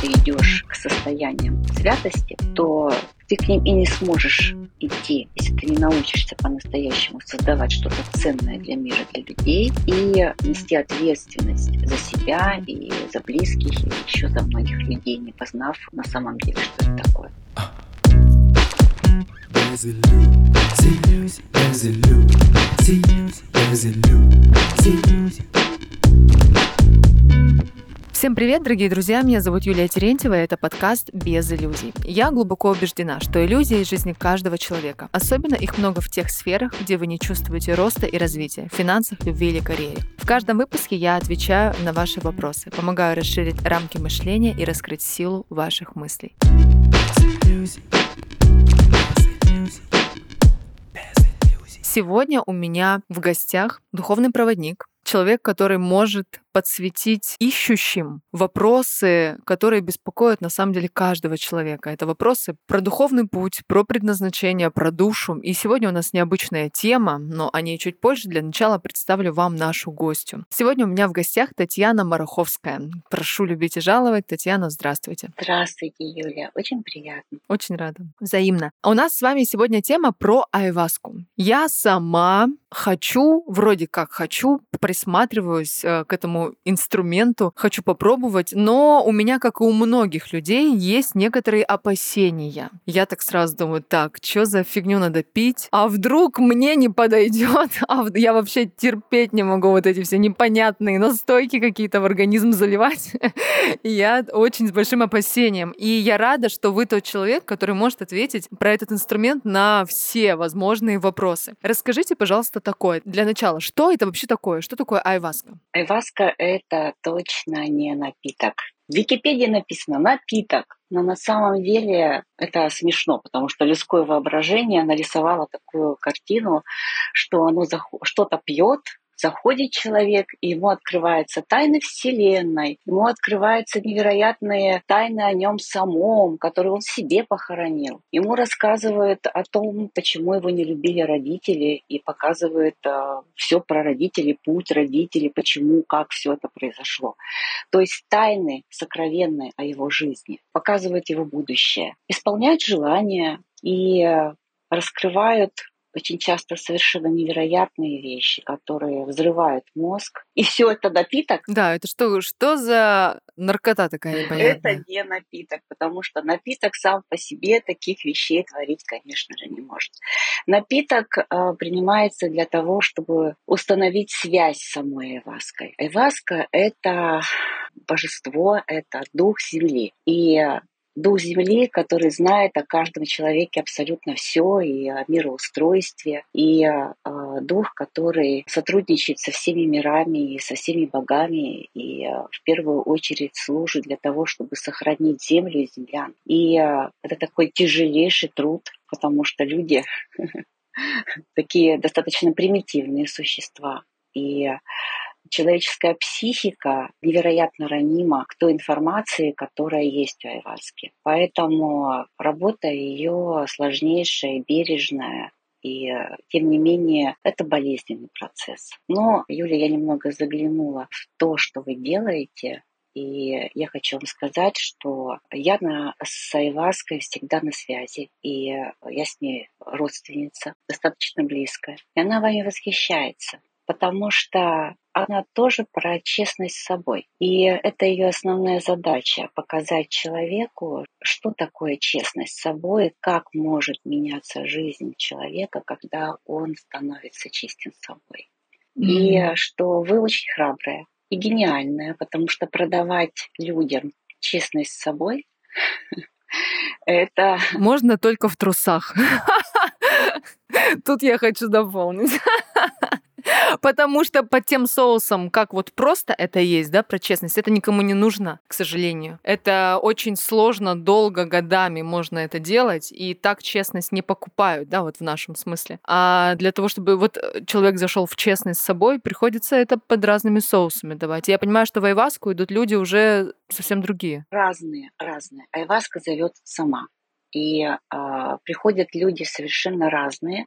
ты идешь к состояниям святости, то ты к ним и не сможешь идти, если ты не научишься по-настоящему создавать что-то ценное для мира, для людей и нести ответственность за себя и за близких, и еще за многих людей, не познав на самом деле, что это такое. Всем привет, дорогие друзья! Меня зовут Юлия Терентьева, и это подкаст «Без иллюзий». Я глубоко убеждена, что иллюзии из жизни каждого человека. Особенно их много в тех сферах, где вы не чувствуете роста и развития – финансах, любви или карьере. В каждом выпуске я отвечаю на ваши вопросы, помогаю расширить рамки мышления и раскрыть силу ваших мыслей. Сегодня у меня в гостях духовный проводник, человек, который может подсветить ищущим вопросы, которые беспокоят на самом деле каждого человека. Это вопросы про духовный путь, про предназначение, про душу. И сегодня у нас необычная тема, но о ней чуть позже. Для начала представлю вам нашу гостью. Сегодня у меня в гостях Татьяна Мараховская. Прошу любить и жаловать. Татьяна, здравствуйте. Здравствуйте, Юлия. Очень приятно. Очень рада. Взаимно. А у нас с вами сегодня тема про айваску. Я сама хочу, вроде как хочу, присматриваюсь э, к этому инструменту, хочу попробовать, но у меня, как и у многих людей, есть некоторые опасения. Я так сразу думаю, так, что за фигню надо пить? А вдруг мне не подойдет? А я вообще терпеть не могу вот эти все непонятные настойки какие-то в организм заливать. Я очень с большим опасением. И я рада, что вы тот человек, который может ответить про этот инструмент на все возможные вопросы. Расскажите, пожалуйста, такое. Для начала, что это вообще такое? Что такое айваска? Айваска это точно не напиток. В Википедии написано «напиток», но на самом деле это смешно, потому что людское воображение нарисовало такую картину, что оно что-то пьет, заходит человек, и ему открываются тайны Вселенной, ему открываются невероятные тайны о нем самом, которые он себе похоронил. Ему рассказывают о том, почему его не любили родители, и показывают э, все про родителей, путь родителей, почему, как все это произошло. То есть тайны сокровенные о его жизни, показывают его будущее, исполняют желания и э, раскрывают очень часто совершенно невероятные вещи, которые взрывают мозг. И все это напиток. Да, это что, что за наркота такая непонятная? Это не напиток, потому что напиток сам по себе таких вещей творить, конечно же, не может. Напиток э, принимается для того, чтобы установить связь с самой Эваской. Эваска — это божество, это дух Земли. И дух Земли, который знает о каждом человеке абсолютно все и о мироустройстве, и э, дух, который сотрудничает со всеми мирами и со всеми богами, и э, в первую очередь служит для того, чтобы сохранить Землю и землян. И э, это такой тяжелейший труд, потому что люди такие достаточно примитивные существа. И человеческая психика невероятно ранима к той информации, которая есть в Айваске. Поэтому работа ее сложнейшая, бережная, и тем не менее это болезненный процесс. Но, Юля, я немного заглянула в то, что вы делаете, и я хочу вам сказать, что я на, с Айваской всегда на связи, и я с ней родственница, достаточно близкая. И она вами восхищается потому что она тоже про честность с собой. И это ее основная задача — показать человеку, что такое честность с собой, как может меняться жизнь человека, когда он становится честен с собой. Mm-hmm. И что вы очень храбрая и гениальная, потому что продавать людям честность с собой это... Можно только в трусах. Тут я хочу дополнить. Потому что под тем соусом, как вот просто это есть, да, про честность, это никому не нужно, к сожалению. Это очень сложно, долго, годами можно это делать, и так честность не покупают, да, вот в нашем смысле. А для того, чтобы вот э, человек зашел в честность с собой, приходится это под разными соусами давать. я понимаю, что в Айваску идут люди уже совсем другие. Разные, разные. Айваска зовет сама. И э, приходят люди совершенно разные,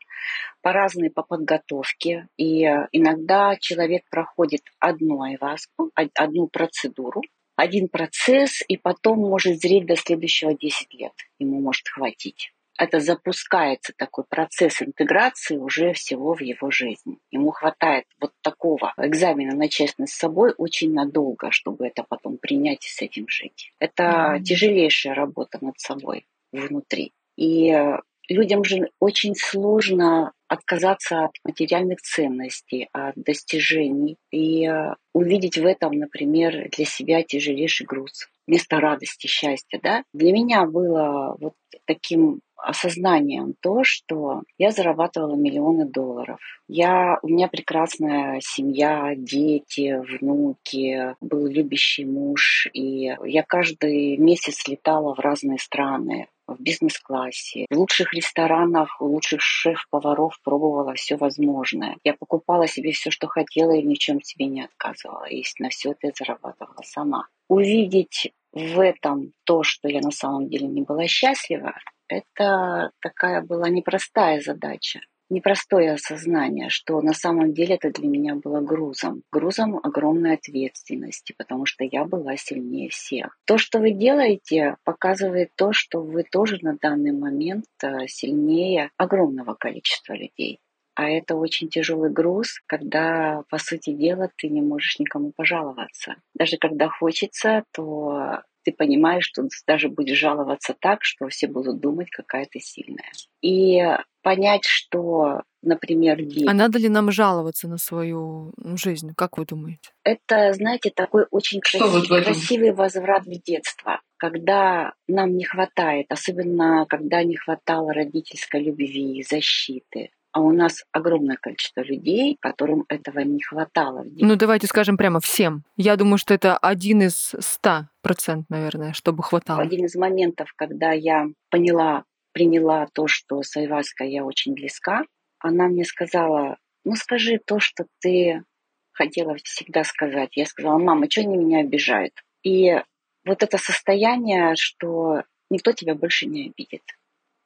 по разные по подготовке. И э, иногда человек проходит одну айваску, одну процедуру, один процесс, и потом может зреть до следующего 10 лет. Ему может хватить. Это запускается такой процесс интеграции уже всего в его жизни. Ему хватает вот такого экзамена на честность с собой очень надолго, чтобы это потом принять и с этим жить. Это mm-hmm. тяжелейшая работа над собой внутри. И э, людям же очень сложно отказаться от материальных ценностей, от достижений и э, увидеть в этом, например, для себя тяжелейший груз вместо радости, счастья. Да? Для меня было вот таким осознанием то, что я зарабатывала миллионы долларов. Я, у меня прекрасная семья, дети, внуки, был любящий муж, и я каждый месяц летала в разные страны в бизнес-классе, в лучших ресторанах, у лучших шеф-поваров пробовала все возможное. Я покупала себе все, что хотела, и ни в чем себе не отказывала. И на все это я зарабатывала сама. Увидеть в этом то, что я на самом деле не была счастлива, это такая была непростая задача непростое осознание, что на самом деле это для меня было грузом, грузом огромной ответственности, потому что я была сильнее всех. То, что вы делаете, показывает то, что вы тоже на данный момент э, сильнее огромного количества людей. А это очень тяжелый груз, когда, по сути дела, ты не можешь никому пожаловаться. Даже когда хочется, то ты понимаешь, что даже будешь жаловаться так, что все будут думать, какая ты сильная. И понять, что, например, дети... А надо ли нам жаловаться на свою жизнь? Как вы думаете? Это, знаете, такой очень красивый, вот красивый возврат в детство, когда нам не хватает, особенно когда не хватало родительской любви, защиты, а у нас огромное количество людей, которым этого не хватало. Ну, давайте скажем прямо всем. Я думаю, что это один из ста процентов, наверное, чтобы хватало. Один из моментов, когда я поняла, приняла то, что с Айваской я очень близка, она мне сказала, ну скажи то, что ты хотела всегда сказать. Я сказала, мама, что они меня обижают? И вот это состояние, что никто тебя больше не обидит.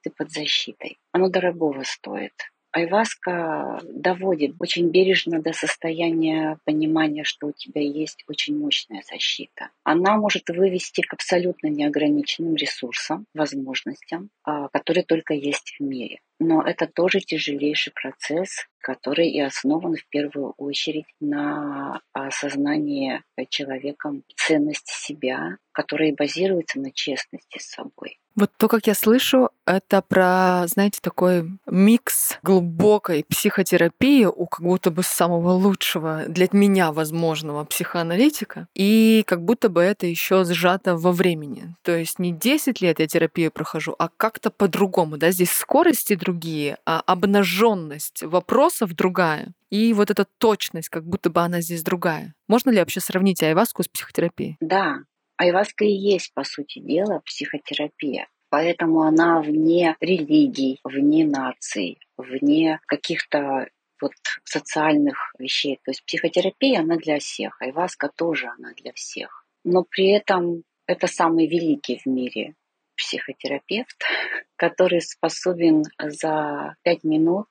Ты под защитой. Оно дорогого стоит. Айваска доводит очень бережно до состояния понимания, что у тебя есть очень мощная защита. Она может вывести к абсолютно неограниченным ресурсам, возможностям, а, которые только есть в мире. Но это тоже тяжелейший процесс, который и основан в первую очередь на осознании человеком ценности себя, который базируется на честности с собой. Вот то, как я слышу, это про, знаете, такой микс глубокой психотерапии у как будто бы самого лучшего для меня возможного психоаналитика, и как будто бы это еще сжато во времени. То есть не 10 лет я терапию прохожу, а как-то по-другому. Да? Здесь скорости другие, а обнаженность вопросов другая. И вот эта точность, как будто бы она здесь другая. Можно ли вообще сравнить айваску с психотерапией? Да, Айваска и есть, по сути дела, психотерапия. Поэтому она вне религий, вне наций, вне каких-то вот социальных вещей. То есть психотерапия, она для всех, айваска тоже она для всех. Но при этом это самый великий в мире психотерапевт, который способен за пять минут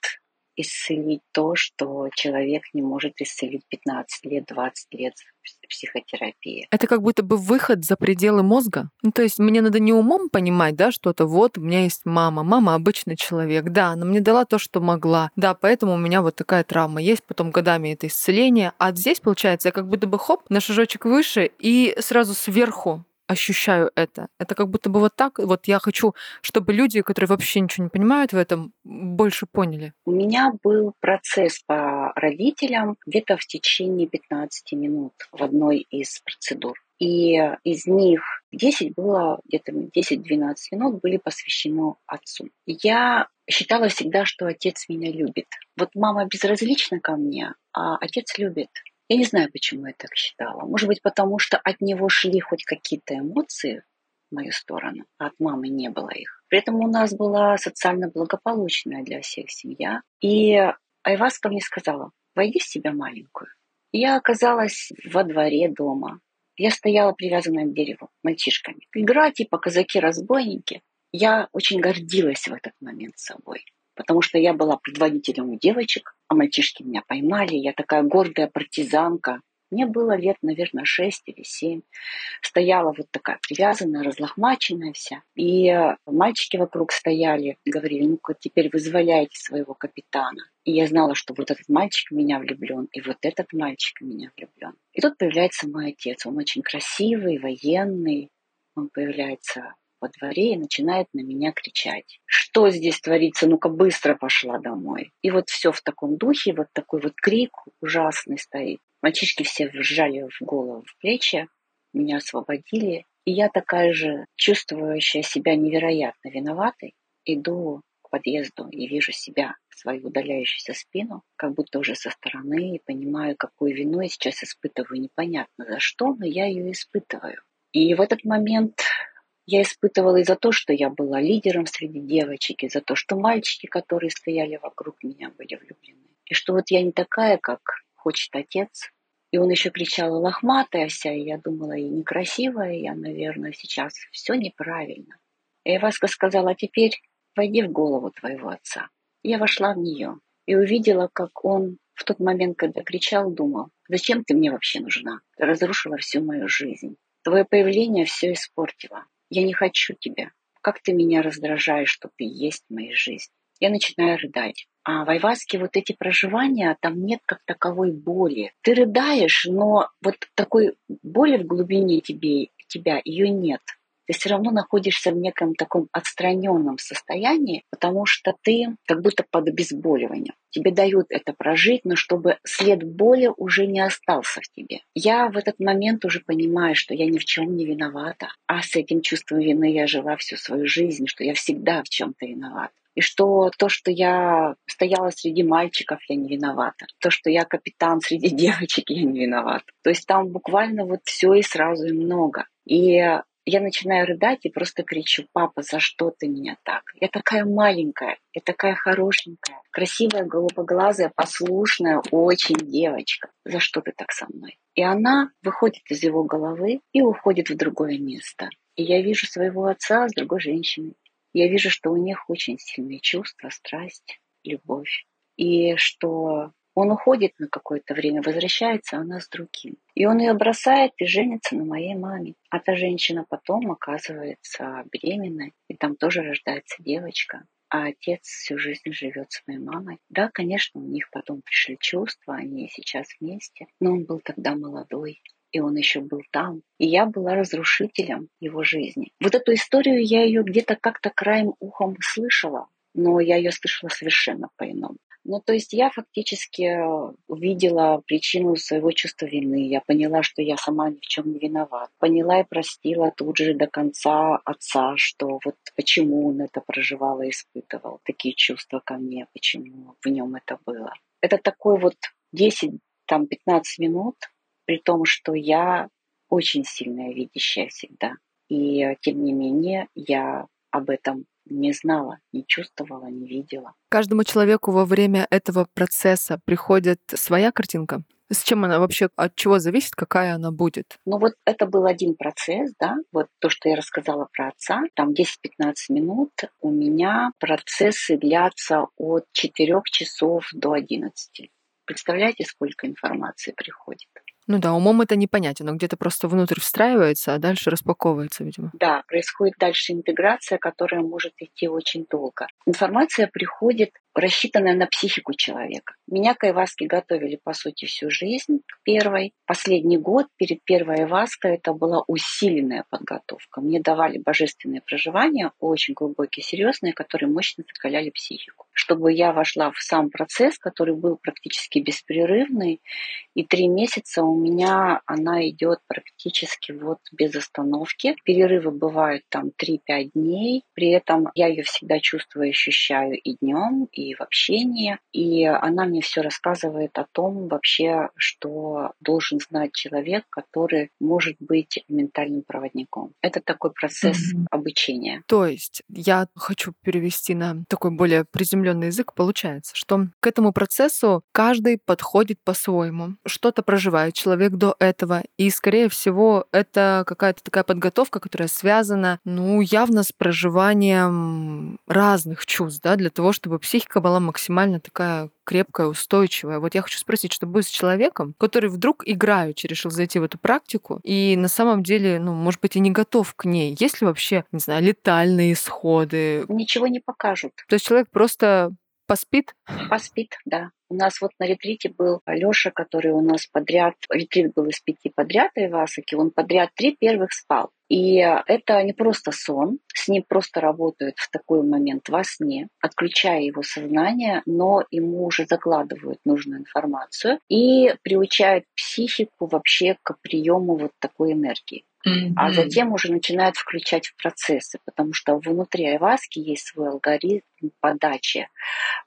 исцелить то, что человек не может исцелить 15 лет, 20 лет психотерапии. Это как будто бы выход за пределы мозга. Ну, то есть мне надо не умом понимать, да, что-то вот, у меня есть мама, мама обычный человек, да, она мне дала то, что могла, да, поэтому у меня вот такая травма есть, потом годами это исцеление, а здесь, получается, я как будто бы хоп, на шажочек выше и сразу сверху ощущаю это. Это как будто бы вот так. Вот я хочу, чтобы люди, которые вообще ничего не понимают в этом, больше поняли. У меня был процесс по родителям где-то в течение 15 минут в одной из процедур. И из них 10 было, где-то 10-12 минут были посвящены отцу. Я считала всегда, что отец меня любит. Вот мама безразлична ко мне, а отец любит. Я не знаю, почему я так считала. Может быть, потому что от него шли хоть какие-то эмоции в мою сторону, а от мамы не было их. При этом у нас была социально благополучная для всех семья. И Айваска мне сказала, войди в себя маленькую. Я оказалась во дворе дома. Я стояла привязанная к дереву мальчишками. Игра типа казаки-разбойники. Я очень гордилась в этот момент собой потому что я была предводителем у девочек, а мальчишки меня поймали. Я такая гордая партизанка, Мне было лет, наверное, шесть или семь. Стояла вот такая привязанная, разлохмаченная вся. И мальчики вокруг стояли, говорили, ну-ка теперь вызволяйте своего капитана. И я знала, что вот этот мальчик в меня влюблен, и вот этот мальчик в меня влюблен. И тут появляется мой отец. Он очень красивый, военный. Он появляется во дворе и начинает на меня кричать. Что здесь творится? Ну-ка быстро пошла домой. И вот все в таком духе, вот такой вот крик ужасный стоит. Мальчишки все вжали в голову в плечи, меня освободили. И я такая же, чувствующая себя невероятно виноватой, иду к подъезду и вижу себя, свою удаляющуюся спину, как будто уже со стороны, и понимаю, какую вину я сейчас испытываю. Непонятно за что, но я ее испытываю. И в этот момент я испытывала и за то, что я была лидером среди девочек, и за то, что мальчики, которые стояли вокруг меня, были влюблены. И что вот я не такая, как хочет отец. И он еще кричал лохматая вся, и я думала, и некрасивая я, наверное, сейчас все неправильно. И Васка сказала, а теперь войди в голову твоего отца. Я вошла в нее и увидела, как он в тот момент, когда кричал, думал, зачем ты мне вообще нужна? Ты разрушила всю мою жизнь. Твое появление все испортило. Я не хочу тебя. Как ты меня раздражаешь, что ты есть в моей жизни. Я начинаю рыдать. А в Айваске вот эти проживания, там нет как таковой боли. Ты рыдаешь, но вот такой боли в глубине тебе, тебя ее нет ты все равно находишься в неком таком отстраненном состоянии, потому что ты как будто под обезболиванием. Тебе дают это прожить, но чтобы след боли уже не остался в тебе. Я в этот момент уже понимаю, что я ни в чем не виновата, а с этим чувством вины я жила всю свою жизнь, что я всегда в чем-то виновата. И что то, что я стояла среди мальчиков, я не виновата. То, что я капитан среди девочек, я не виновата. То есть там буквально вот все и сразу и много. И я начинаю рыдать и просто кричу, папа, за что ты меня так? Я такая маленькая, я такая хорошенькая, красивая, голубоглазая, послушная, очень девочка. За что ты так со мной? И она выходит из его головы и уходит в другое место. И я вижу своего отца с другой женщиной. Я вижу, что у них очень сильные чувства, страсть, любовь. И что он уходит на какое-то время, возвращается, а она с другим. И он ее бросает и женится на моей маме. А та женщина потом оказывается беременной, и там тоже рождается девочка. А отец всю жизнь живет с моей мамой. Да, конечно, у них потом пришли чувства, они сейчас вместе, но он был тогда молодой, и он еще был там. И я была разрушителем его жизни. Вот эту историю я ее где-то как-то краем ухом слышала, но я ее слышала совершенно по-иному. Ну, то есть я фактически э, увидела причину своего чувства вины. Я поняла, что я сама ни в чем не виновата. Поняла и простила тут же до конца отца, что вот почему он это проживал и испытывал, такие чувства ко мне, почему в нем это было. Это такой вот 10, там, 15 минут, при том, что я очень сильная видящая всегда. И э, тем не менее я об этом не знала, не чувствовала, не видела. Каждому человеку во время этого процесса приходит своя картинка. С чем она вообще, от чего зависит, какая она будет? Ну вот это был один процесс, да, вот то, что я рассказала про отца, там 10-15 минут, у меня процессы длятся от 4 часов до 11. Представляете, сколько информации приходит? Ну да, умом это непонятно, но где-то просто внутрь встраивается, а дальше распаковывается, видимо. Да, происходит дальше интеграция, которая может идти очень долго. Информация приходит рассчитанная на психику человека. Меня к айваске готовили, по сути, всю жизнь к первой. Последний год перед первой айваской это была усиленная подготовка. Мне давали божественные проживания, очень глубокие, серьезные, которые мощно закаляли психику. Чтобы я вошла в сам процесс, который был практически беспрерывный, и три месяца у меня она идет практически вот без остановки. Перерывы бывают там 3-5 дней, при этом я ее всегда чувствую, ощущаю и днем, и в общении, и она мне все рассказывает о том вообще, что должен знать человек, который может быть ментальным проводником. Это такой процесс mm-hmm. обучения. То есть я хочу перевести на такой более приземленный язык. Получается, что к этому процессу каждый подходит по-своему, что-то проживает. человек до этого. И, скорее всего, это какая-то такая подготовка, которая связана, ну, явно с проживанием разных чувств, да, для того, чтобы психика была максимально такая крепкая, устойчивая. Вот я хочу спросить, что будет с человеком, который вдруг играючи решил зайти в эту практику и на самом деле, ну, может быть, и не готов к ней. Есть ли вообще, не знаю, летальные исходы? Ничего не покажут. То есть человек просто поспит? Поспит, да. У нас вот на ретрите был Лёша, который у нас подряд, ретрит был из пяти подряд Айвасаки, он подряд три первых спал. И это не просто сон, с ним просто работают в такой момент во сне, отключая его сознание, но ему уже закладывают нужную информацию и приучают психику вообще к приему вот такой энергии. Mm-hmm. А затем уже начинают включать в процессы, потому что внутри Айваски есть свой алгоритм подачи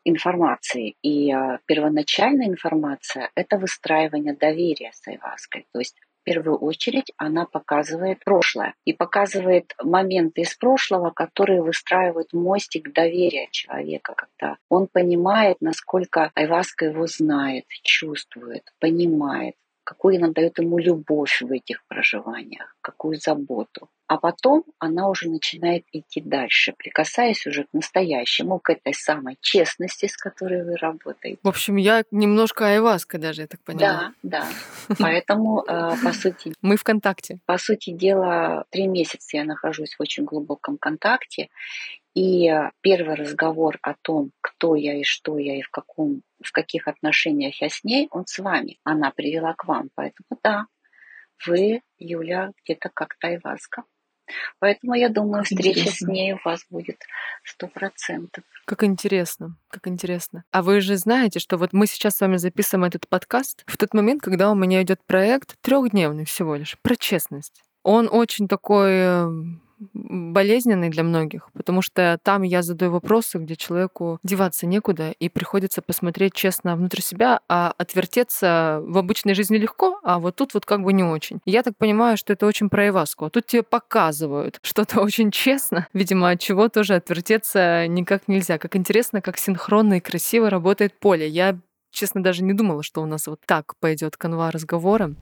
информации. И э, первоначальная информация – это выстраивание доверия с Айваской. То есть в первую очередь она показывает прошлое и показывает моменты из прошлого, которые выстраивают мостик доверия человека, когда он понимает, насколько Айваска его знает, чувствует, понимает, какую она дает ему любовь в этих проживаниях, какую заботу. А потом она уже начинает идти дальше, прикасаясь уже к настоящему, к этой самой честности, с которой вы работаете. В общем, я немножко айваска даже, я так понимаю. Да, да. Поэтому, э, по сути... Мы в контакте. По сути дела, три месяца я нахожусь в очень глубоком контакте. И первый разговор о том, кто я и что я и в каком в каких отношениях я с ней, он с вами. Она привела к вам. Поэтому да, вы, Юля, где-то как тайваска. Поэтому я думаю, встреча интересно. с ней у вас будет сто процентов. Как интересно, как интересно. А вы же знаете, что вот мы сейчас с вами записываем этот подкаст в тот момент, когда у меня идет проект трехдневный всего лишь про честность. Он очень такой эм, болезненный для многих, потому что там я задаю вопросы, где человеку деваться некуда, и приходится посмотреть честно внутрь себя, а отвертеться в обычной жизни легко, а вот тут вот как бы не очень. Я так понимаю, что это очень про Иваску. А тут тебе показывают что-то очень честно, видимо, от чего тоже отвертеться никак нельзя. Как интересно, как синхронно и красиво работает поле. Я честно, даже не думала, что у нас вот так пойдет канва разговора.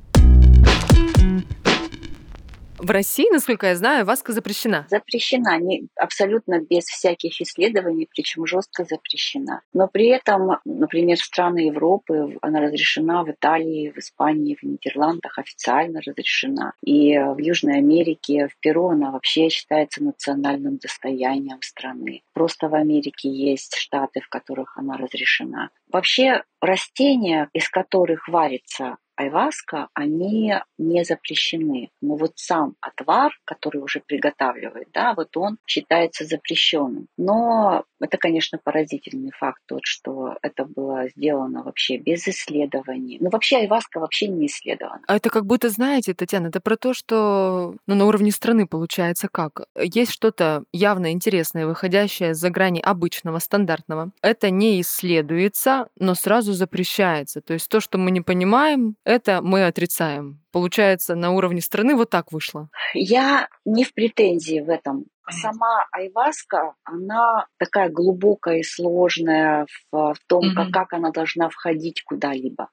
В России, насколько я знаю, васка запрещена. Запрещена, не, абсолютно без всяких исследований, причем жестко запрещена. Но при этом, например, страны Европы, она разрешена в Италии, в Испании, в Нидерландах официально разрешена. И в Южной Америке, в Перу она вообще считается национальным достоянием страны. Просто в Америке есть штаты, в которых она разрешена. Вообще растения, из которых варится айваска, они не запрещены. Но вот сам отвар, который уже приготавливает, да, вот он считается запрещенным. Но это, конечно, поразительный факт тот, что это было сделано вообще без исследований. Ну, вообще айваска вообще не исследована. А это как будто, знаете, Татьяна, это про то, что ну, на уровне страны получается как? Есть что-то явно интересное, выходящее за грани обычного, стандартного. Это не исследуется, но сразу запрещается. То есть то, что мы не понимаем, это мы отрицаем. Получается, на уровне страны вот так вышло. Я не в претензии в этом. Сама айваска, она такая глубокая и сложная в, в том, mm-hmm. как, как она должна входить куда-либо.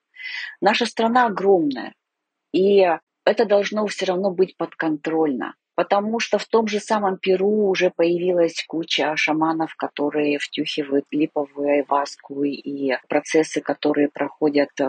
Наша страна огромная, и это должно все равно быть подконтрольно потому что в том же самом Перу уже появилась куча шаманов, которые втюхивают липовую айваску и процессы, которые проходят э,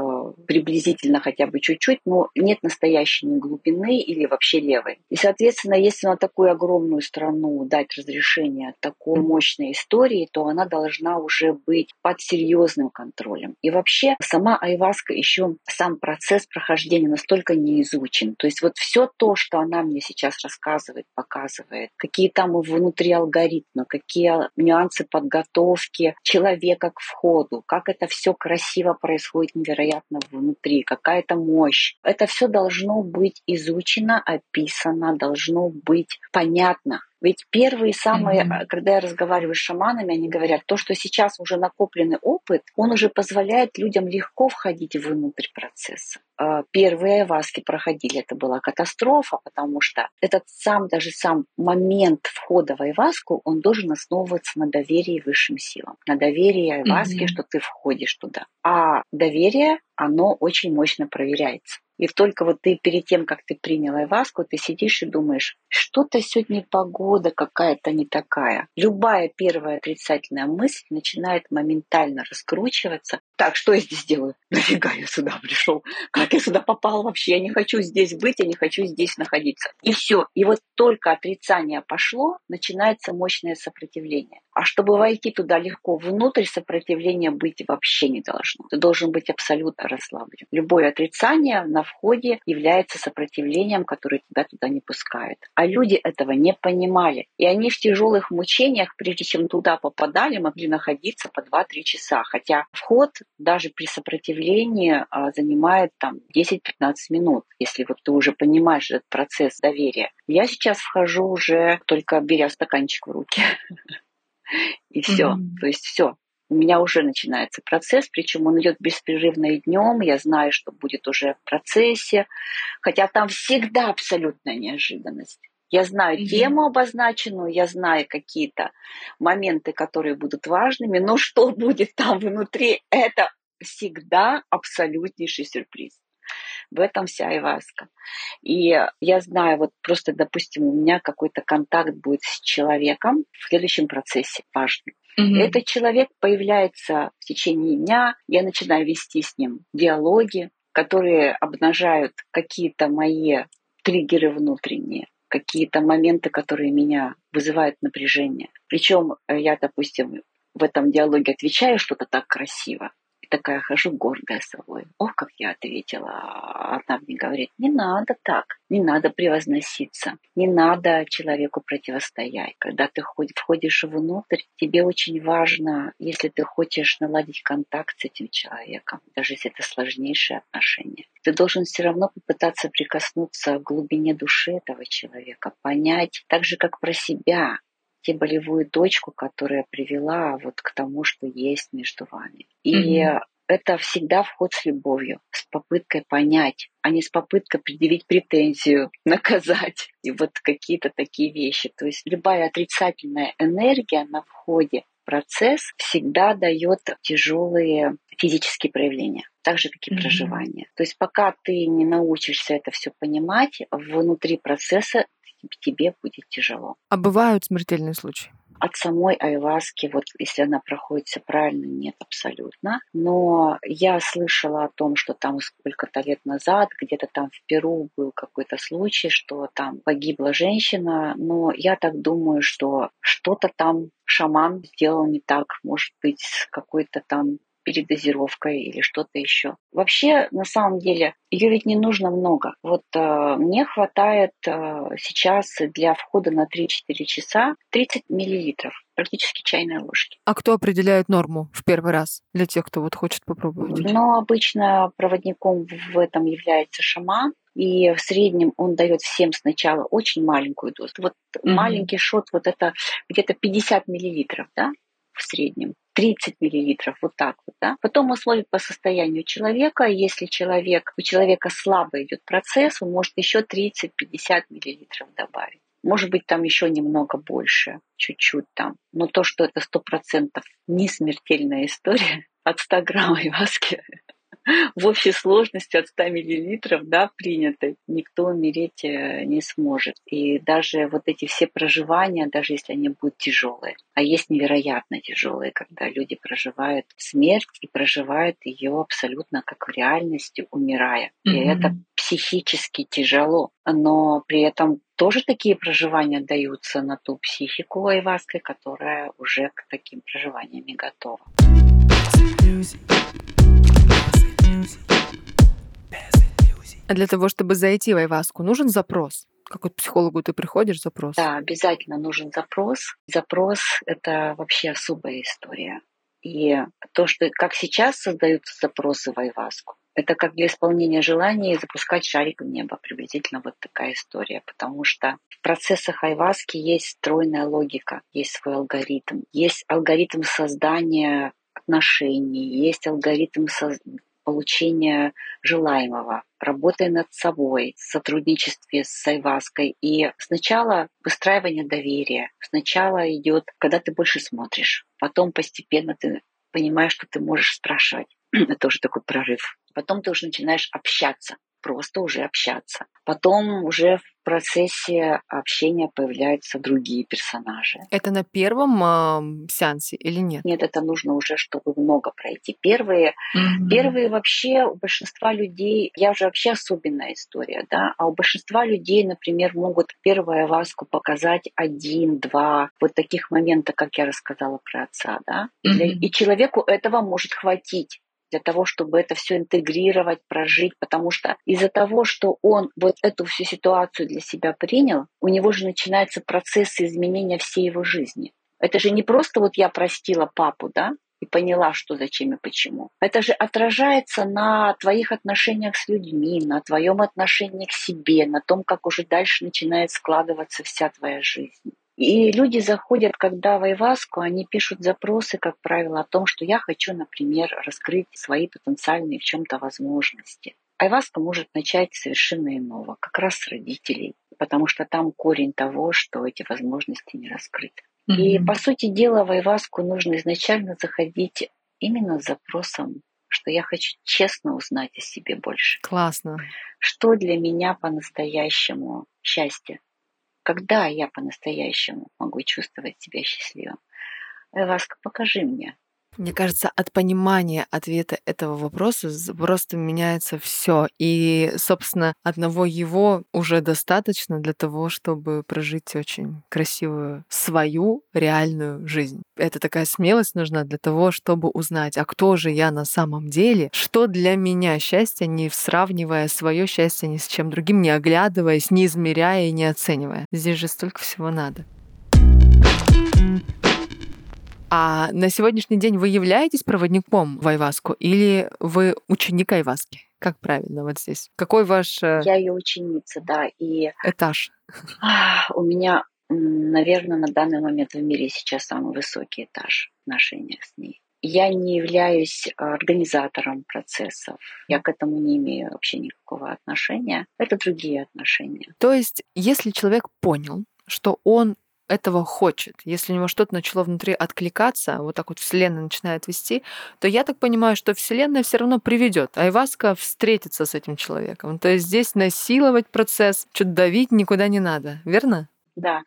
приблизительно хотя бы чуть-чуть, но нет настоящей глубины или вообще левой. И, соответственно, если на такую огромную страну дать разрешение такой мощной истории, то она должна уже быть под серьезным контролем. И вообще сама айваска еще сам процесс прохождения настолько не изучен. То есть вот все то, что она мне сейчас рассказывает, рассказывает, показывает, какие там внутри алгоритмы, какие нюансы подготовки человека к входу, как это все красиво происходит невероятно внутри, какая-то мощь. Это все должно быть изучено, описано, должно быть понятно. Ведь первые самые, mm-hmm. когда я разговариваю с шаманами, они говорят, то, что сейчас уже накопленный опыт, он уже позволяет людям легко входить внутрь процесса. А, первые васки проходили, это была катастрофа, потому что этот сам, даже сам момент входа в айваску, он должен основываться на доверии высшим силам, на доверии айваски, mm-hmm. что ты входишь туда. А доверие, оно очень мощно проверяется. И только вот ты перед тем, как ты принял айваску, ты сидишь и думаешь, что-то сегодня погода какая-то не такая. Любая первая отрицательная мысль начинает моментально раскручиваться. Так, что я здесь делаю? Нафига я сюда пришел? Как я сюда попал вообще? Я не хочу здесь быть, я не хочу здесь находиться. И все. И вот только отрицание пошло, начинается мощное сопротивление. А чтобы войти туда легко внутрь, сопротивления быть вообще не должно. Ты должен быть абсолютно расслаблен. Любое отрицание на входе является сопротивлением, которое тебя туда не пускает. А люди этого не понимали. И они в тяжелых мучениях, прежде чем туда попадали, могли находиться по 2-3 часа. Хотя вход даже при сопротивлении а, занимает там 10-15 минут, если вот ты уже понимаешь этот процесс доверия. Я сейчас вхожу уже только беря стаканчик в руки. И все. Mm-hmm. То есть все. У меня уже начинается процесс, причем он идет беспрерывно и днем. Я знаю, что будет уже в процессе. Хотя там всегда абсолютная неожиданность. Я знаю mm-hmm. тему обозначенную, я знаю какие-то моменты, которые будут важными, но что будет там внутри, это всегда абсолютнейший сюрприз. В этом вся айваска. И я знаю, вот просто, допустим, у меня какой-то контакт будет с человеком в следующем процессе важный. Mm-hmm. Этот человек появляется в течение дня, я начинаю вести с ним диалоги, которые обнажают какие-то мои триггеры внутренние какие-то моменты, которые меня вызывают напряжение. Причем я, допустим, в этом диалоге отвечаю что-то так красиво, и такая хожу гордая собой. Ох, как я ответила. Она мне говорит, не надо так, не надо превозноситься, не надо человеку противостоять. Когда ты входишь внутрь, тебе очень важно, если ты хочешь наладить контакт с этим человеком, даже если это сложнейшие отношения, ты должен все равно попытаться прикоснуться к глубине души этого человека, понять, так же, как про себя, те болевую точку, которая привела вот к тому, что есть между вами. И mm-hmm. это всегда вход с любовью, с попыткой понять, а не с попыткой предъявить претензию, наказать и вот какие-то такие вещи. То есть любая отрицательная энергия на входе процесс всегда дает тяжелые физические проявления, так же, как и mm-hmm. проживание. То есть пока ты не научишься это все понимать, внутри процесса тебе будет тяжело. А бывают смертельные случаи? От самой айваски, вот если она проходит все правильно, нет абсолютно. Но я слышала о том, что там сколько-то лет назад, где-то там в Перу был какой-то случай, что там погибла женщина. Но я так думаю, что что-то там шаман сделал не так. Может быть, какой-то там передозировкой или что-то еще. Вообще, на самом деле, ее ведь не нужно много. Вот э, мне хватает э, сейчас для входа на 3-4 часа 30 миллилитров, практически чайной ложки. А кто определяет норму в первый раз для тех, кто вот хочет попробовать? Ну, обычно проводником в этом является шаман, и в среднем он дает всем сначала очень маленькую дозу. Вот mm-hmm. маленький шот, вот это где-то 50 миллилитров, да, в среднем. 30 миллилитров, вот так вот, да. Потом смотрит по состоянию человека. Если человек, у человека слабо идет процесс, он может еще 30-50 миллилитров добавить. Может быть, там еще немного больше, чуть-чуть там. Но то, что это сто процентов не смертельная история от 100 грамм айваски, в общей сложности от 100 миллилитров, да, принятой, никто умереть э, не сможет. И даже вот эти все проживания, даже если они будут тяжелые, а есть невероятно тяжелые, когда люди проживают смерть и проживают ее абсолютно как в реальности, умирая. Mm-hmm. И это психически тяжело, но при этом тоже такие проживания даются на ту психику айваской, которая уже к таким проживаниям и А для того, чтобы зайти в Айваску, нужен запрос? Как вот психологу ты приходишь, запрос? Да, обязательно нужен запрос. Запрос — это вообще особая история. И то, что как сейчас создаются запросы в Айваску, это как для исполнения желаний запускать шарик в небо. Приблизительно вот такая история. Потому что в процессах айваски есть стройная логика, есть свой алгоритм. Есть алгоритм создания отношений, есть алгоритм получения желаемого, работая над собой, в сотрудничестве с Айваской. И сначала выстраивание доверия, сначала идет, когда ты больше смотришь, потом постепенно ты понимаешь, что ты можешь спрашивать. Это тоже такой прорыв. Потом ты уже начинаешь общаться. Просто уже общаться. Потом уже в процессе общения появляются другие персонажи. Это на первом э, сеансе или нет? Нет, это нужно уже, чтобы много пройти. Первые, mm-hmm. первые вообще у большинства людей, я уже вообще особенная история, да, а у большинства людей, например, могут первую васку показать один, два, вот таких моментов, как я рассказала про отца, да, mm-hmm. и человеку этого может хватить для того, чтобы это все интегрировать, прожить, потому что из-за того, что он вот эту всю ситуацию для себя принял, у него же начинается процесс изменения всей его жизни. Это же не просто вот я простила папу, да, и поняла, что зачем и почему. Это же отражается на твоих отношениях с людьми, на твоем отношении к себе, на том, как уже дальше начинает складываться вся твоя жизнь. И люди заходят, когда в Айваску, они пишут запросы, как правило, о том, что я хочу, например, раскрыть свои потенциальные в чем-то возможности. Айваска может начать совершенно иного, как раз с родителей, потому что там корень того, что эти возможности не раскрыты. Mm-hmm. И, по сути дела, в Айваску нужно изначально заходить именно с запросом, что я хочу честно узнать о себе больше. Классно. Что для меня по-настоящему счастье? Когда я по-настоящему могу чувствовать себя счастливым? Ласка, покажи мне, мне кажется, от понимания ответа этого вопроса просто меняется все. И, собственно, одного его уже достаточно для того, чтобы прожить очень красивую свою реальную жизнь. Это такая смелость нужна для того, чтобы узнать, а кто же я на самом деле, что для меня счастье, не сравнивая свое счастье ни с чем другим, не оглядываясь, не измеряя и не оценивая. Здесь же столько всего надо. А на сегодняшний день вы являетесь проводником в Айваску или вы ученик Айваски? Как правильно вот здесь? Какой ваш... Э, Я ее ученица, да. И... Этаж. У меня, наверное, на данный момент в мире сейчас самый высокий этаж отношения с ней. Я не являюсь организатором процессов. Я к этому не имею вообще никакого отношения. Это другие отношения. То есть, если человек понял, что он этого хочет, если у него что-то начало внутри откликаться, вот так вот Вселенная начинает вести, то я так понимаю, что Вселенная все равно приведет. Айваска встретится с этим человеком. То есть здесь насиловать процесс, что-то давить никуда не надо, верно? Да,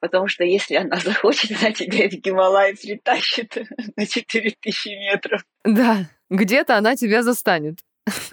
потому что если она захочет, она тебя в Гималай притащит на 4000 метров. Да, где-то она тебя застанет.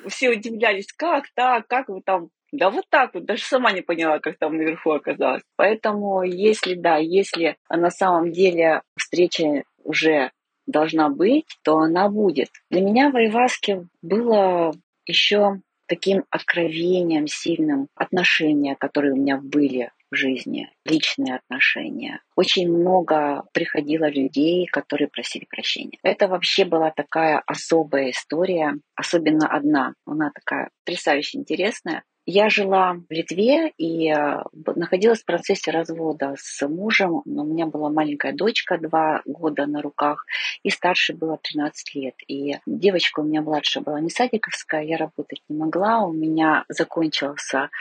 Все удивлялись, как так, как вы там да вот так вот, даже сама не поняла, как там наверху оказалась. Поэтому если, да, если на самом деле встреча уже должна быть, то она будет. Для меня в Айваске было еще таким откровением сильным отношения, которые у меня были в жизни, личные отношения. Очень много приходило людей, которые просили прощения. Это вообще была такая особая история, особенно одна. Она такая потрясающе интересная. Я жила в Литве и э, находилась в процессе развода с мужем. У меня была маленькая дочка, два года на руках, и старше было 13 лет. И девочка у меня младшая была не садиковская, я работать не могла. У меня закончился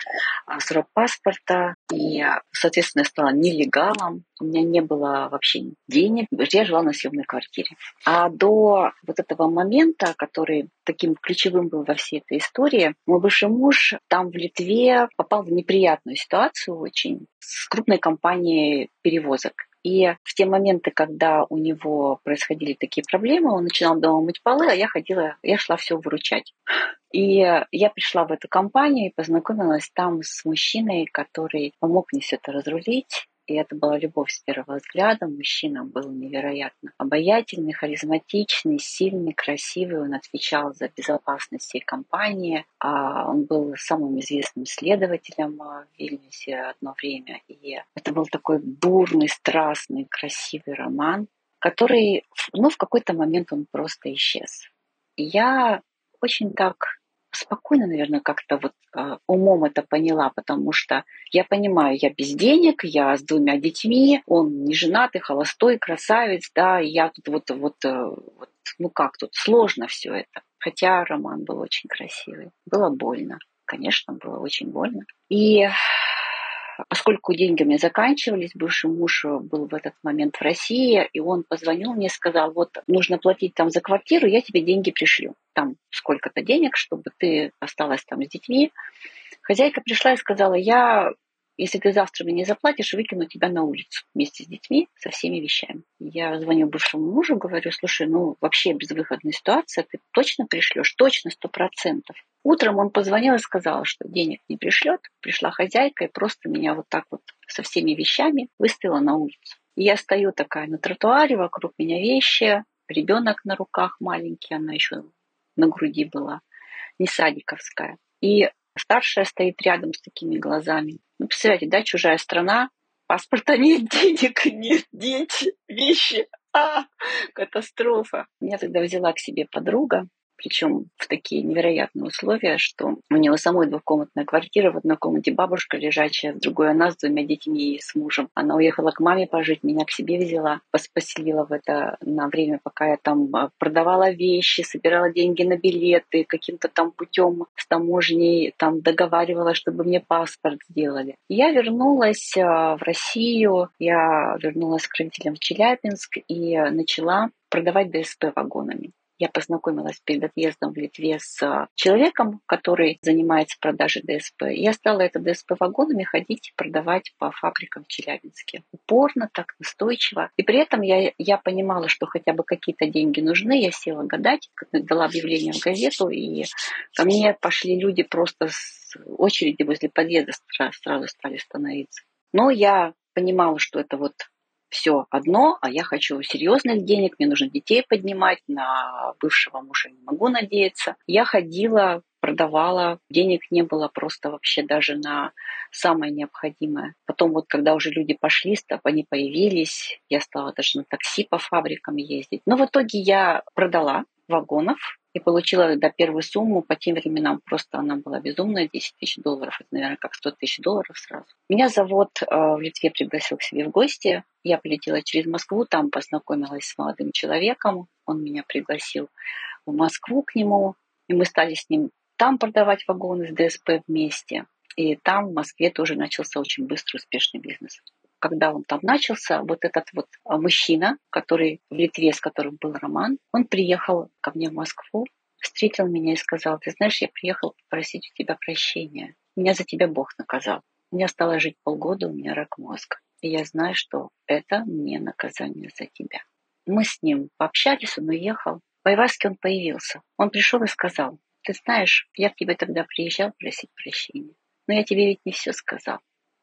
а, срок паспорта, и, соответственно, я стала нелегалом. У меня не было вообще денег. Я жила на съемной квартире. А до вот этого момента, который таким ключевым был во всей этой истории, мой бывший муж там в Литве попал в неприятную ситуацию очень с крупной компанией перевозок. И в те моменты, когда у него происходили такие проблемы, он начинал дома мыть полы, а я ходила, я шла все выручать. И я пришла в эту компанию и познакомилась там с мужчиной, который помог мне все это разрулить. И это была любовь с первого взгляда. Мужчина был невероятно обаятельный, харизматичный, сильный, красивый. Он отвечал за безопасность всей компании. А он был самым известным следователем в Вильнюсе одно время. И это был такой бурный, страстный, красивый роман, который, ну, в какой-то момент он просто исчез. И я очень так спокойно, наверное, как-то вот э, умом это поняла, потому что я понимаю, я без денег, я с двумя детьми, он не женатый, холостой, красавец, да, и я тут вот, вот, э, вот ну как тут, сложно все это. Хотя роман был очень красивый. Было больно, конечно, было очень больно. И поскольку деньги у меня заканчивались, бывший муж был в этот момент в России, и он позвонил мне, сказал, вот нужно платить там за квартиру, я тебе деньги пришлю. Там сколько-то денег, чтобы ты осталась там с детьми. Хозяйка пришла и сказала, я если ты завтра мне не заплатишь, выкину тебя на улицу вместе с детьми, со всеми вещами. Я звоню бывшему мужу, говорю, слушай, ну вообще безвыходная ситуация, ты точно пришлешь? Точно, сто процентов. Утром он позвонил и сказал, что денег не пришлет. Пришла хозяйка и просто меня вот так вот со всеми вещами выставила на улицу. И я стою такая на тротуаре, вокруг меня вещи, ребенок на руках маленький, она еще на груди была, не садиковская. И старшая стоит рядом с такими глазами. Ну, представляете, да, чужая страна, паспорта нет, денег нет, дети, вещи. А, катастрофа. Меня тогда взяла к себе подруга, причем в такие невероятные условия, что у него самой двухкомнатная квартира, в одной комнате бабушка лежачая, в другой она с двумя детьми и с мужем. Она уехала к маме пожить, меня к себе взяла, поселила в это на время, пока я там а, продавала вещи, собирала деньги на билеты, каким-то там путем с таможней там договаривала, чтобы мне паспорт сделали. Я вернулась а, в Россию, я вернулась к родителям в Челябинск и начала продавать ДСП вагонами я познакомилась перед отъездом в Литве с а, человеком, который занимается продажей ДСП. Я стала это ДСП вагонами ходить продавать по фабрикам в Челябинске. Упорно, так настойчиво. И при этом я, я понимала, что хотя бы какие-то деньги нужны. Я села гадать, дала объявление в газету, и ко мне пошли люди просто с очереди возле подъезда сразу стали становиться. Но я понимала, что это вот все одно, а я хочу серьезных денег, мне нужно детей поднимать, на бывшего мужа не могу надеяться. Я ходила, продавала, денег не было просто вообще даже на самое необходимое. Потом вот, когда уже люди пошли, они появились, я стала даже на такси по фабрикам ездить. Но в итоге я продала вагонов, и получила тогда первую сумму. По тем временам просто она была безумная, 10 тысяч долларов. Это, наверное, как 100 тысяч долларов сразу. Меня завод э, в Литве пригласил к себе в гости. Я полетела через Москву, там познакомилась с молодым человеком. Он меня пригласил в Москву к нему. И мы стали с ним там продавать вагоны с ДСП вместе. И там в Москве тоже начался очень быстрый успешный бизнес когда он там начался, вот этот вот а, мужчина, который в Литве, с которым был роман, он приехал ко мне в Москву, встретил меня и сказал, ты знаешь, я приехал попросить у тебя прощения. Меня за тебя Бог наказал. Меня стало жить полгода, у меня рак мозга. И я знаю, что это не наказание за тебя. Мы с ним пообщались, он уехал. В Айваске он появился. Он пришел и сказал, ты знаешь, я к тебе тогда приезжал просить прощения, но я тебе ведь не все сказал.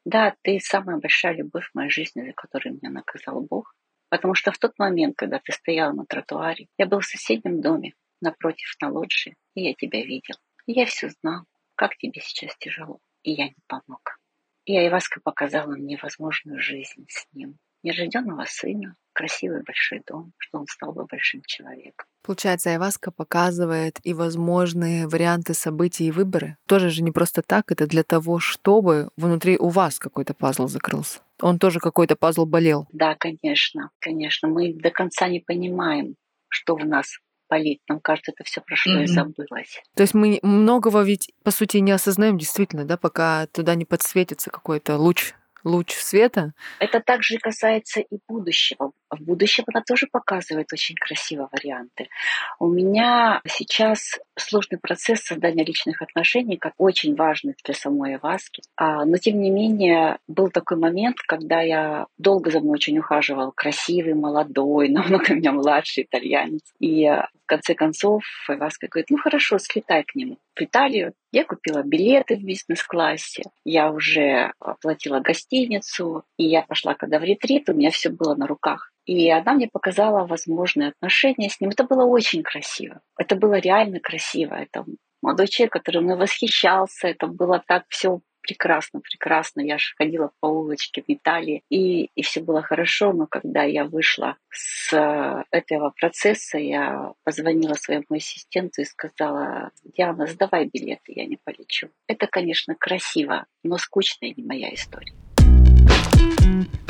Да, ты самая большая любовь в моей жизни, за которую меня наказал Бог. Потому что в тот момент, когда ты стояла на тротуаре, я был в соседнем доме, напротив на лоджии, и я тебя видел. И я все знал, как тебе сейчас тяжело, и я не помог. И Айваска показала мне возможную жизнь с ним. Нерожденного сына, красивый большой дом, что он стал бы большим человеком. Получается, Айваска показывает и возможные варианты событий и выборы. Тоже же не просто так, это для того, чтобы внутри у вас какой-то пазл закрылся. Он тоже какой-то пазл болел. Да, конечно, конечно. Мы до конца не понимаем, что в нас болит. Нам кажется, это все прошло mm-hmm. и забылось. То есть мы многого ведь, по сути, не осознаем действительно, да, пока туда не подсветится какой-то луч луч света. Это также касается и будущего. В будущем она тоже показывает очень красиво варианты. У меня сейчас сложный процесс создания личных отношений, как очень важный для самой Васки. А, но тем не менее был такой момент, когда я долго за мной очень ухаживал, красивый, молодой, намного меня младший итальянец. И в конце концов Васка говорит, ну хорошо, слетай к нему в Италию. Я купила билеты в бизнес-классе, я уже оплатила гостиницу, и я пошла когда в ретрит, у меня все было на руках. И она мне показала возможные отношения с ним. Это было очень красиво. Это было реально красиво. Это молодой человек, который мной восхищался. Это было так все прекрасно, прекрасно. Я же ходила по улочке в Италии, и, и все было хорошо, но когда я вышла с этого процесса, я позвонила своему ассистенту и сказала, Диана, сдавай билеты, я не полечу. Это, конечно, красиво, но скучная не моя история. Mm-hmm.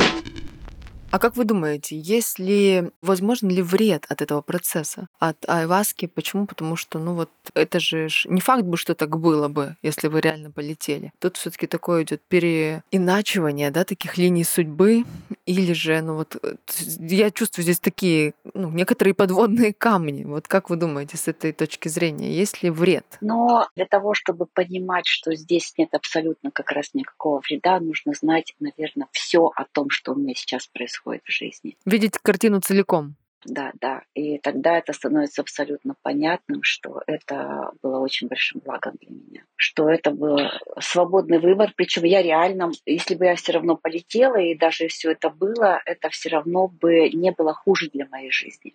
А как вы думаете, есть ли, возможно ли вред от этого процесса, от айваски? Почему? Потому что, ну вот, это же не факт бы, что так было бы, если вы реально полетели. Тут все таки такое идет переиначивание, да, таких линий судьбы, или же, ну вот, э, я чувствую здесь такие, ну, некоторые подводные камни. Вот как вы думаете с этой точки зрения, есть ли вред? Но для того, чтобы понимать, что здесь нет абсолютно как раз никакого вреда, нужно знать, наверное, все о том, что у меня сейчас происходит в жизни. Видеть картину целиком. Да, да. И тогда это становится абсолютно понятным, что это было очень большим благом для меня. Что это был свободный выбор. Причем я реально, если бы я все равно полетела, и даже все это было, это все равно бы не было хуже для моей жизни.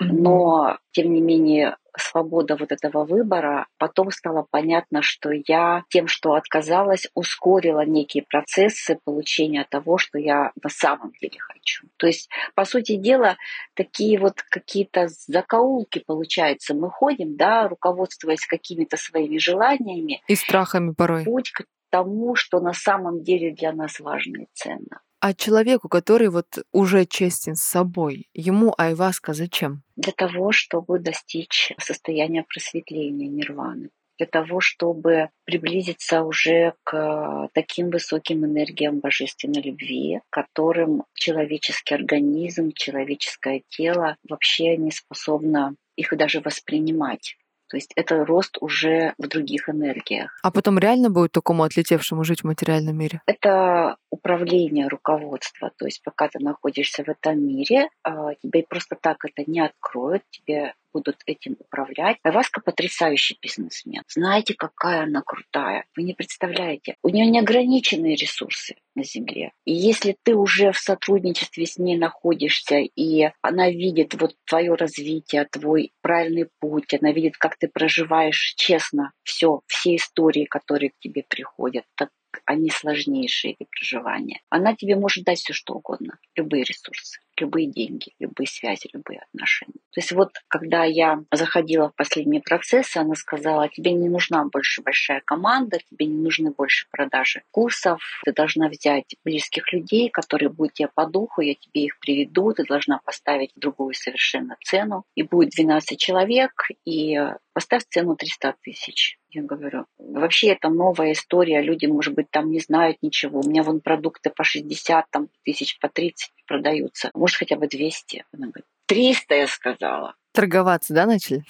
Но, тем не менее, свобода вот этого выбора, потом стало понятно, что я тем, что отказалась, ускорила некие процессы получения того, что я на самом деле хочу. То есть, по сути дела, такие вот какие-то закоулки, получается, мы ходим, да, руководствуясь какими-то своими желаниями. И страхами порой. Путь к тому, что на самом деле для нас важно и ценно. А человеку, который вот уже честен с собой, ему айваска зачем? Для того, чтобы достичь состояния просветления, нирваны для того, чтобы приблизиться уже к таким высоким энергиям божественной любви, которым человеческий организм, человеческое тело вообще не способно их даже воспринимать. То есть это рост уже в других энергиях. А потом реально будет такому отлетевшему жить в материальном мире? Это управление, руководство. То есть пока ты находишься в этом мире, а, тебе просто так это не откроют, тебе будут этим управлять. Айваска потрясающий бизнесмен. Знаете, какая она крутая. Вы не представляете. У нее неограниченные ресурсы на Земле. И если ты уже в сотрудничестве с ней находишься, и она видит вот твое развитие, твой правильный путь, она видит, как ты проживаешь честно все, все истории, которые к тебе приходят, так они сложнейшие для проживания. Она тебе может дать все что угодно, любые ресурсы любые деньги, любые связи, любые отношения. То есть вот когда я заходила в последние процессы, она сказала, тебе не нужна больше большая команда, тебе не нужны больше продажи курсов, ты должна взять близких людей, которые будут тебе по духу, я тебе их приведу, ты должна поставить другую совершенно цену, и будет 12 человек, и поставь цену 300 тысяч. Я говорю, вообще это новая история, люди, может быть, там не знают ничего. У меня вон продукты по 60 там, тысяч, по 30 продаются. Может, хотя бы 200. Она говорит, 300, я сказала. Торговаться, да, начали?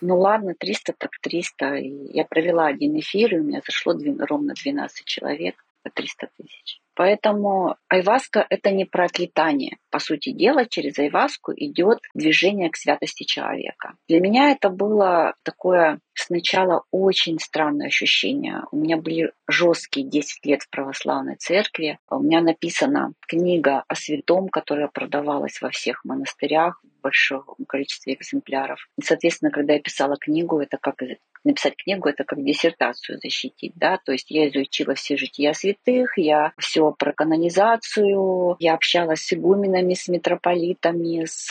Ну ладно, 300 так 300. И я провела один эфир, и у меня зашло ровно 12 человек 300 тысяч. Поэтому айваска – это не про отлетание. По сути дела, через айваску идет движение к святости человека. Для меня это было такое сначала очень странное ощущение. У меня были жесткие 10 лет в православной церкви. У меня написана книга о святом, которая продавалась во всех монастырях большом количестве экземпляров. Соответственно, когда я писала книгу, это как написать книгу, это как диссертацию защитить, да, то есть я изучила все жития святых, я все про канонизацию, я общалась с игуменами, с митрополитами, с,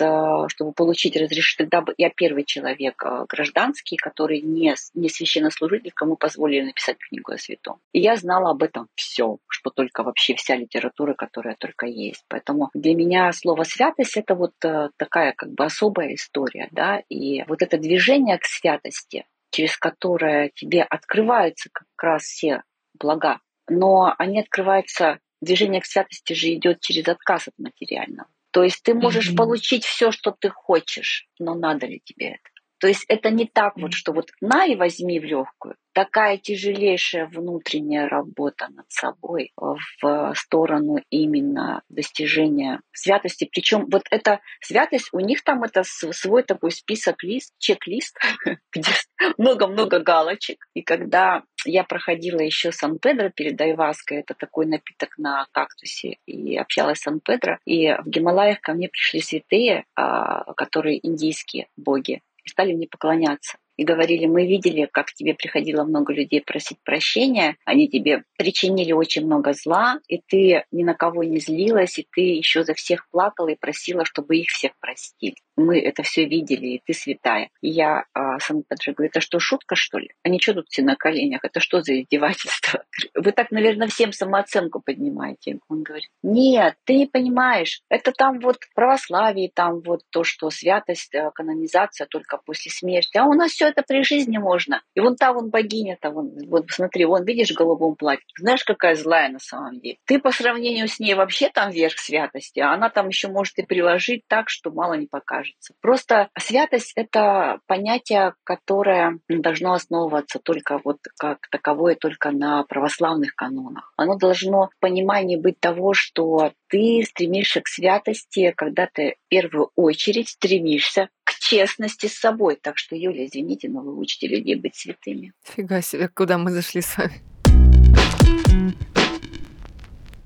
чтобы получить разрешение. Тогда я первый человек э, гражданский, который не, не священнослужитель, кому позволили написать книгу о святом. И я знала об этом все, что только вообще вся литература, которая только есть. Поэтому для меня слово святость это вот э, такая как бы особая история, да, и вот это движение к святости, через которое тебе открываются как раз все блага, но они открываются, движение к святости же идет через отказ от материального. То есть ты можешь mm-hmm. получить все, что ты хочешь, но надо ли тебе это? То есть это не так вот, что вот на и возьми в легкую. Такая тяжелейшая внутренняя работа над собой в сторону именно достижения святости. Причем вот эта святость, у них там это свой такой список лист, чек-лист, где много-много галочек. И когда я проходила еще Сан-Педро перед Айваской, это такой напиток на кактусе, и общалась с Сан-Педро, и в Гималаях ко мне пришли святые, а, которые индийские боги, и стали мне поклоняться. И говорили, мы видели, как тебе приходило много людей просить прощения, они тебе причинили очень много зла, и ты ни на кого не злилась, и ты еще за всех плакала и просила, чтобы их всех простили мы это все видели, и ты святая. И я а, сам Падре говорю, это что, шутка, что ли? Они что тут все на коленях? Это что за издевательство? Вы так, наверное, всем самооценку поднимаете. Он говорит, нет, ты не понимаешь. Это там вот православие, там вот то, что святость, э, канонизация только после смерти. А у нас все это при жизни можно. И вон та вон богиня-то, вон, вот смотри, вон, видишь, в голубом платье. Знаешь, какая злая на самом деле? Ты по сравнению с ней вообще там верх святости, а она там еще может и приложить так, что мало не покажет кажется. Просто святость — это понятие, которое должно основываться только вот как таковое только на православных канонах. Оно должно в понимании быть того, что ты стремишься к святости, когда ты в первую очередь стремишься честности с собой. Так что, Юля, извините, но вы учите людей быть святыми. Фига себе, куда мы зашли с вами.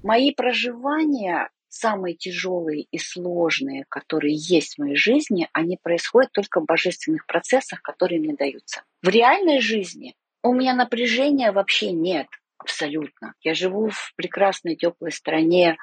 Мои проживания самые тяжелые и сложные, которые есть в моей жизни, они происходят только в божественных процессах, которые мне даются. В реальной жизни у меня напряжения вообще нет. Абсолютно. Я живу в прекрасной теплой стране,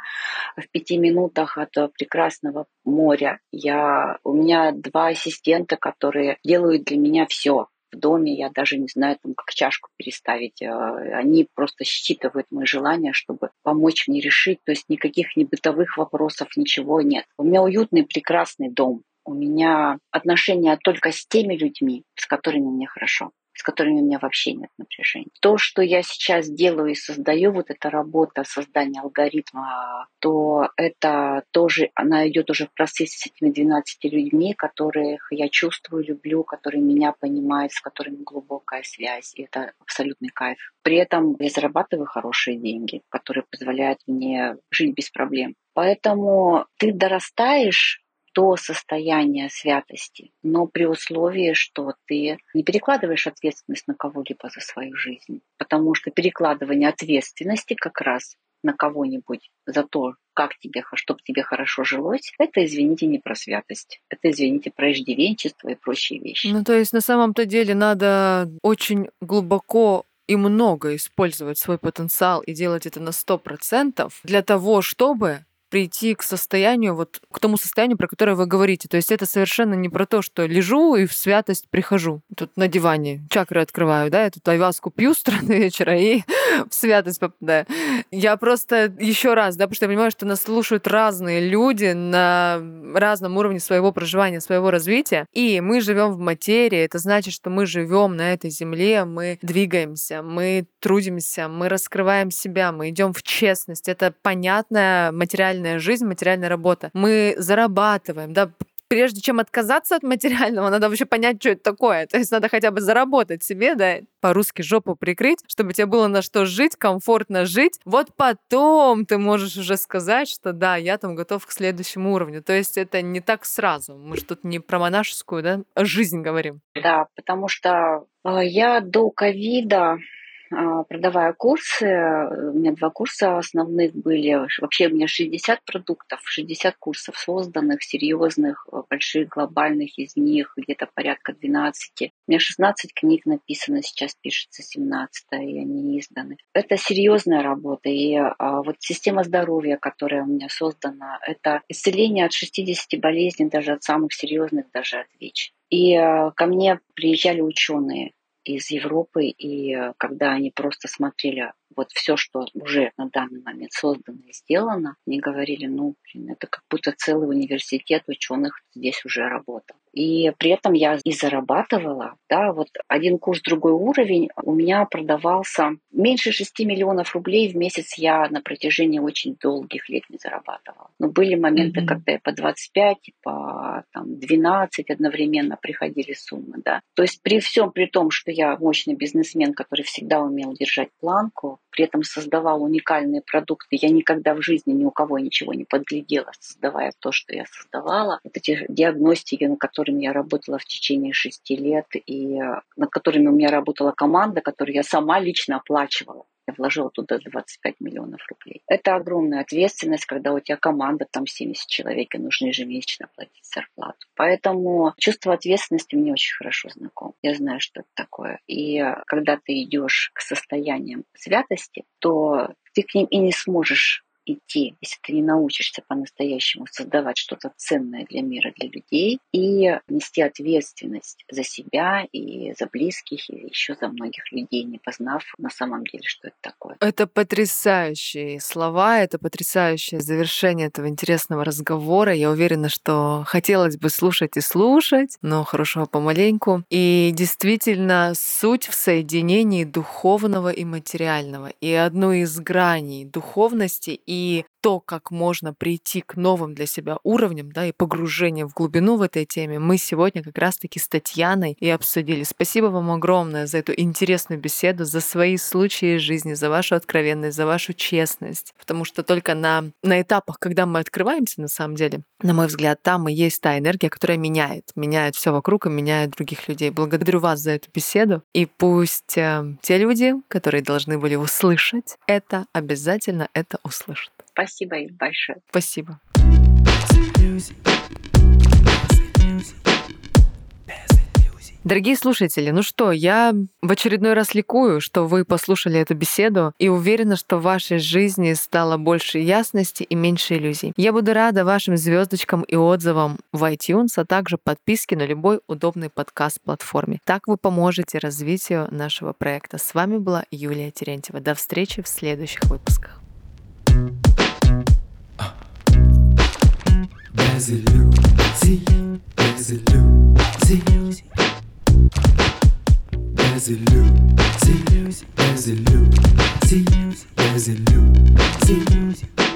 в пяти минутах от прекрасного моря. Я, у меня два ассистента, которые делают для меня все в доме, я даже не знаю, там, как чашку переставить. А, они просто считывают мои желания, чтобы помочь мне решить. То есть никаких ни бытовых вопросов, ничего нет. У меня уютный, прекрасный дом. У меня отношения только с теми людьми, с которыми мне хорошо с которыми у меня вообще нет напряжения. То, что я сейчас делаю и создаю, вот эта работа создания алгоритма, то это тоже, она идет уже в процессе с этими 12 людьми, которых я чувствую, люблю, которые меня понимают, с которыми глубокая связь. И это абсолютный кайф. При этом я зарабатываю хорошие деньги, которые позволяют мне жить без проблем. Поэтому ты дорастаешь до состояния святости, но при условии, что ты не перекладываешь ответственность на кого-либо за свою жизнь. Потому что перекладывание ответственности как раз на кого-нибудь за то, как тебе, чтобы тебе хорошо жилось, это, извините, не про святость. Это, извините, про иждивенчество и прочие вещи. Ну, то есть на самом-то деле надо очень глубоко и много использовать свой потенциал и делать это на 100% для того, чтобы прийти к состоянию, вот к тому состоянию, про которое вы говорите. То есть это совершенно не про то, что лежу и в святость прихожу. Тут на диване чакры открываю, да, я тут айваску пью с вечера и в святость попадаю. Я просто еще раз, да, потому что я понимаю, что нас слушают разные люди на разном уровне своего проживания, своего развития. И мы живем в материи. Это значит, что мы живем на этой земле, мы двигаемся, мы трудимся, мы раскрываем себя, мы идем в честность. Это понятная материальная материальная жизнь, материальная работа. Мы зарабатываем, да, прежде чем отказаться от материального, надо вообще понять, что это такое. То есть надо хотя бы заработать себе, да, по-русски жопу прикрыть, чтобы тебе было на что жить, комфортно жить. Вот потом ты можешь уже сказать, что да, я там готов к следующему уровню. То есть это не так сразу. Мы же тут не про монашескую, да, жизнь говорим. Да, потому что э, я до ковида продавая курсы, у меня два курса основных были, вообще у меня 60 продуктов, 60 курсов созданных, серьезных, больших, глобальных, из них где-то порядка 12. У меня 16 книг написано, сейчас пишется 17, и они изданы. Это серьезная работа, и а, вот система здоровья, которая у меня создана, это исцеление от 60 болезней, даже от самых серьезных, даже от ВИЧ. И а, ко мне приезжали ученые, из Европы, и э, когда они просто смотрели вот все, что уже на данный момент создано и сделано, они говорили, ну, блин, это как будто целый университет ученых здесь уже работал. И при этом я и зарабатывала, да, вот один курс, другой уровень, у меня продавался меньше 6 миллионов рублей в месяц я на протяжении очень долгих лет не зарабатывала. Но были моменты, mm-hmm. когда я по 25, по там, 12 одновременно приходили суммы, да. То есть при всем при том, что я мощный бизнесмен, который всегда умел держать планку, при этом создавал уникальные продукты. Я никогда в жизни ни у кого ничего не подглядела, создавая то, что я создавала. Вот эти диагностики, над которыми я работала в течение шести лет, и над которыми у меня работала команда, которую я сама лично оплачивала. Я вложила туда 25 миллионов рублей. Это огромная ответственность, когда у тебя команда, там 70 человек, и нужно ежемесячно платить зарплату. Поэтому чувство ответственности мне очень хорошо знакомо. Я знаю, что это такое. И когда ты идешь к состояниям святости, то ты к ним и не сможешь идти, если ты не научишься по-настоящему создавать что-то ценное для мира, для людей и нести ответственность за себя и за близких, и еще за многих людей, не познав на самом деле, что это такое. Это потрясающие слова, это потрясающее завершение этого интересного разговора. Я уверена, что хотелось бы слушать и слушать, но хорошего помаленьку. И действительно, суть в соединении духовного и материального. И одну из граней духовности и и то, как можно прийти к новым для себя уровням, да, и погружением в глубину в этой теме, мы сегодня как раз-таки с Татьяной и обсудили. Спасибо вам огромное за эту интересную беседу, за свои случаи жизни, за вашу откровенность, за вашу честность. Потому что только на, на этапах, когда мы открываемся, на самом деле, на мой взгляд, там и есть та энергия, которая меняет, меняет все вокруг и меняет других людей. Благодарю вас за эту беседу. И пусть э, те люди, которые должны были услышать это, обязательно это услышат. Спасибо им большое. Спасибо. Дорогие слушатели, ну что, я в очередной раз ликую, что вы послушали эту беседу и уверена, что в вашей жизни стало больше ясности и меньше иллюзий. Я буду рада вашим звездочкам и отзывам в iTunes, а также подписке на любой удобный подкаст-платформе. Так вы поможете развитию нашего проекта. С вами была Юлия Терентьева. До встречи в следующих выпусках. Без иллюзий, без иллюзий Без иллюзий, без иллюзий, без иллюзий